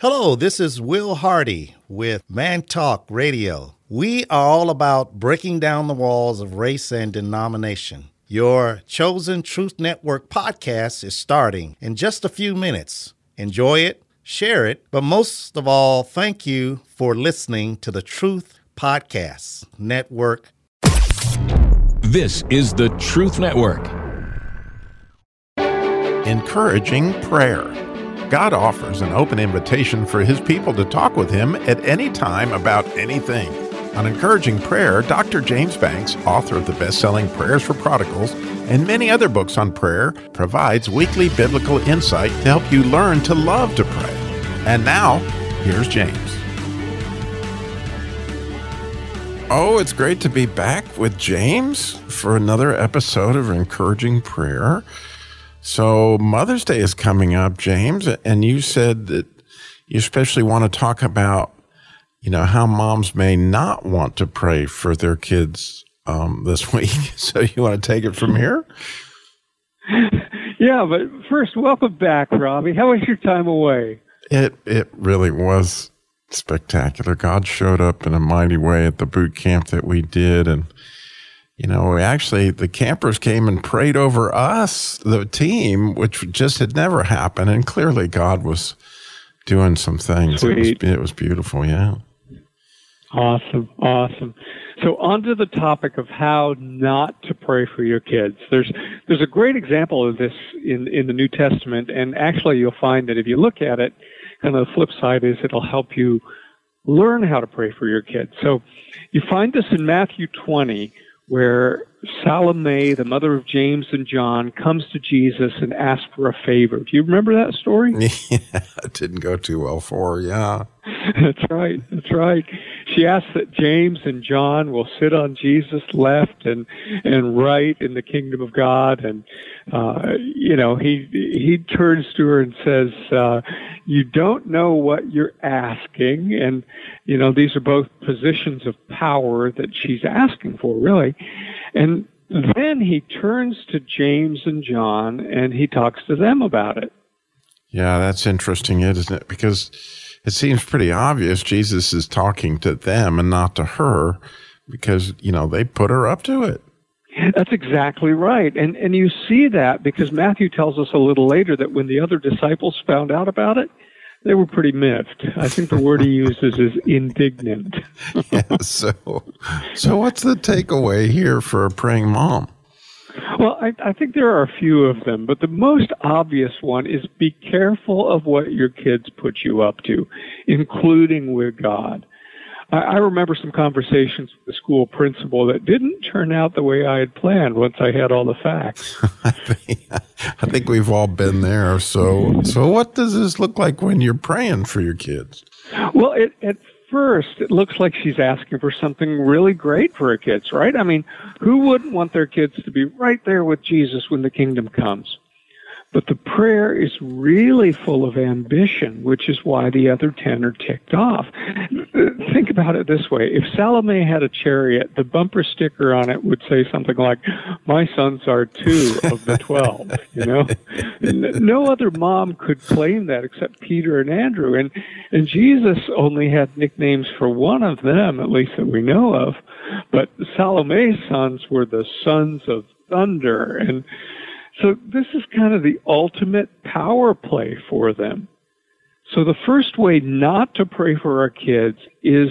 Hello, this is Will Hardy with Man Talk Radio. We are all about breaking down the walls of race and denomination. Your chosen Truth Network podcast is starting in just a few minutes. Enjoy it, share it, but most of all, thank you for listening to the Truth Podcast Network. This is the Truth Network. Encouraging prayer. God offers an open invitation for his people to talk with him at any time about anything. On Encouraging Prayer, Dr. James Banks, author of the best selling Prayers for Prodigals and many other books on prayer, provides weekly biblical insight to help you learn to love to pray. And now, here's James. Oh, it's great to be back with James for another episode of Encouraging Prayer. So, Mother's Day is coming up, James, and you said that you especially want to talk about, you know, how moms may not want to pray for their kids um, this week. So, you want to take it from here? Yeah, but first, welcome back, Robbie. How was your time away? It it really was spectacular. God showed up in a mighty way at the boot camp that we did, and you know, actually, the campers came and prayed over us, the team, which just had never happened. And clearly, God was doing some things. It was, it was beautiful, yeah. Awesome, awesome. So, on to the topic of how not to pray for your kids. There's there's a great example of this in in the New Testament, and actually, you'll find that if you look at it, kind of the flip side is it'll help you learn how to pray for your kids. So, you find this in Matthew 20 where Salome, the mother of James and John, comes to Jesus and asks for a favor. Do you remember that story? Yeah, it didn't go too well for her, yeah. that's right, that's right. She asks that James and John will sit on Jesus' left and and right in the kingdom of God, and uh, you know he he turns to her and says, uh, "You don't know what you're asking," and you know these are both positions of power that she's asking for, really, and then he turns to James and John and he talks to them about it. Yeah, that's interesting, isn't it? Because it seems pretty obvious Jesus is talking to them and not to her because, you know, they put her up to it. That's exactly right. And and you see that because Matthew tells us a little later that when the other disciples found out about it, they were pretty miffed. I think the word he uses is indignant. yeah, so so what's the takeaway here for a praying mom? Well, I, I think there are a few of them, but the most obvious one is be careful of what your kids put you up to, including with God. I, I remember some conversations with the school principal that didn't turn out the way I had planned once I had all the facts. I, think, I think we've all been there. So, so what does this look like when you're praying for your kids? Well, it, at first, it looks like she's asking for something really great for her kids, right? I mean, who wouldn't want their kids to be right there with Jesus when the kingdom comes? But the prayer is really full of ambition, which is why the other 10 are ticked off. Think about it this way. If Salome had a chariot, the bumper sticker on it would say something like, my sons are two of the 12, you know? No other mom could claim that except Peter and Andrew. And, and Jesus only had nicknames for one of them, at least that we know of. But Salome's sons were the sons of thunder. And so this is kind of the ultimate power play for them. So the first way not to pray for our kids is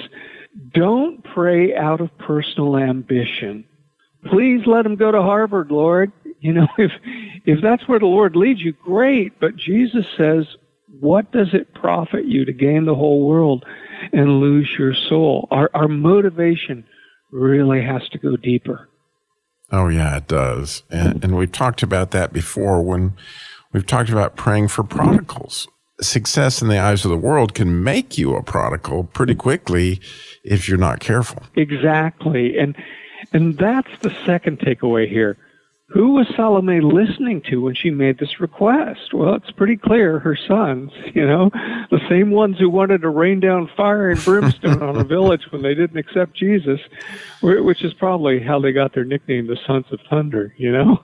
don't pray out of personal ambition. Please let them go to Harvard, Lord. You know, if if that's where the Lord leads you, great. But Jesus says, what does it profit you to gain the whole world and lose your soul? Our our motivation really has to go deeper. Oh yeah, it does. And, and we've talked about that before when we've talked about praying for prodigals. Success in the eyes of the world can make you a prodigal pretty quickly if you're not careful. Exactly. And and that's the second takeaway here. Who was Salome listening to when she made this request? Well, it's pretty clear her sons, you know, the same ones who wanted to rain down fire and brimstone on a village when they didn't accept Jesus, which is probably how they got their nickname, the Sons of Thunder, you know?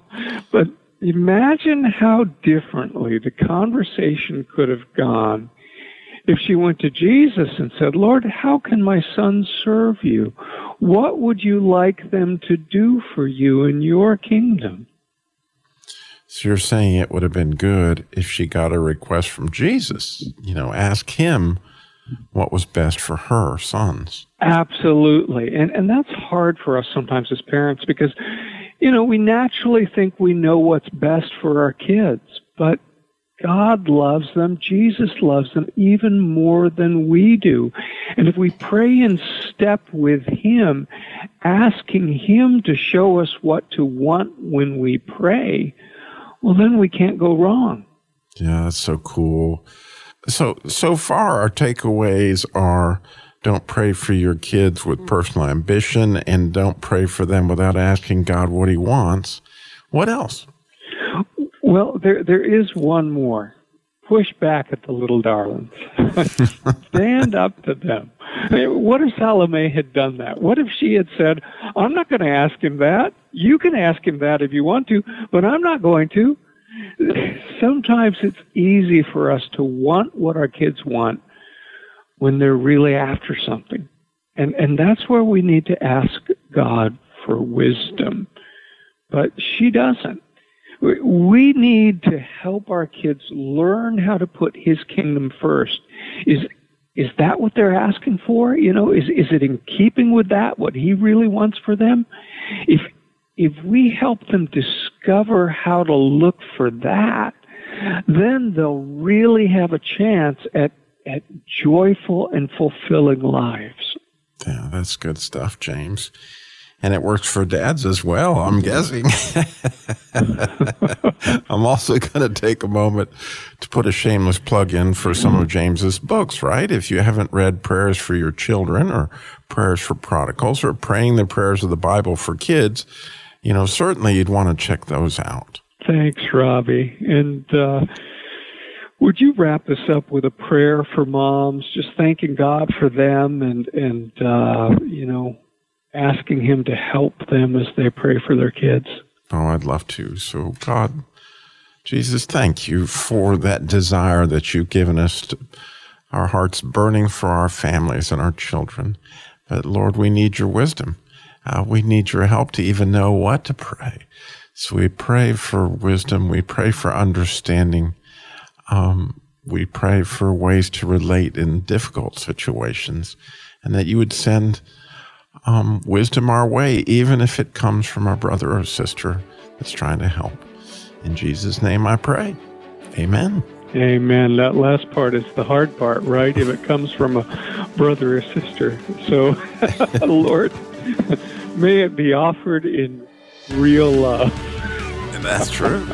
But imagine how differently the conversation could have gone If she went to Jesus and said, Lord, how can my son serve you? What would you like them to do for you in your kingdom? So you're saying it would have been good if she got a request from Jesus, you know, ask him what was best for her sons. Absolutely. And and that's hard for us sometimes as parents because you know, we naturally think we know what's best for our kids, but God loves them. Jesus loves them even more than we do. And if we pray in step with Him, asking Him to show us what to want when we pray, well, then we can't go wrong. Yeah, that's so cool. So, so far, our takeaways are don't pray for your kids with personal ambition and don't pray for them without asking God what He wants. What else? Well, there there is one more. Push back at the little darlings. Stand up to them. I mean, what if Salome had done that? What if she had said, "I'm not going to ask him that. You can ask him that if you want to, but I'm not going to." Sometimes it's easy for us to want what our kids want when they're really after something. And and that's where we need to ask God for wisdom. But she doesn't. We need to help our kids learn how to put His kingdom first. Is is that what they're asking for? You know, is is it in keeping with that what He really wants for them? If if we help them discover how to look for that, then they'll really have a chance at at joyful and fulfilling lives. Yeah, that's good stuff, James and it works for dads as well, I'm guessing. I'm also going to take a moment to put a shameless plug in for some of James's books, right? If you haven't read Prayers for Your Children or Prayers for Prodigals or Praying the Prayers of the Bible for Kids, you know, certainly you'd want to check those out. Thanks, Robbie. And, uh, would you wrap this up with a prayer for moms, just thanking God for them and, and, uh, you know, asking Him to help them as they pray for their kids. Oh, I'd love to. So, God, Jesus, thank you for that desire that you've given us, to, our hearts burning for our families and our children. But, Lord, we need your wisdom. Uh, we need your help to even know what to pray. So we pray for wisdom. We pray for understanding. Um, we pray for ways to relate in difficult situations and that you would send um, wisdom our way, even if it comes from a brother or sister that's trying to help. In Jesus' name I pray. Amen. Amen. That last part is the hard part, right? If it comes from a brother or sister. So, Lord, may it be offered in real love. And that's true.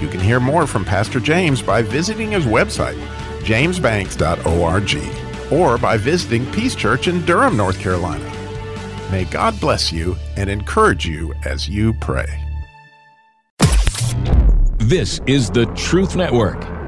You can hear more from Pastor James by visiting his website, jamesbanks.org or by visiting Peace Church in Durham, North Carolina. May God bless you and encourage you as you pray. This is the Truth Network.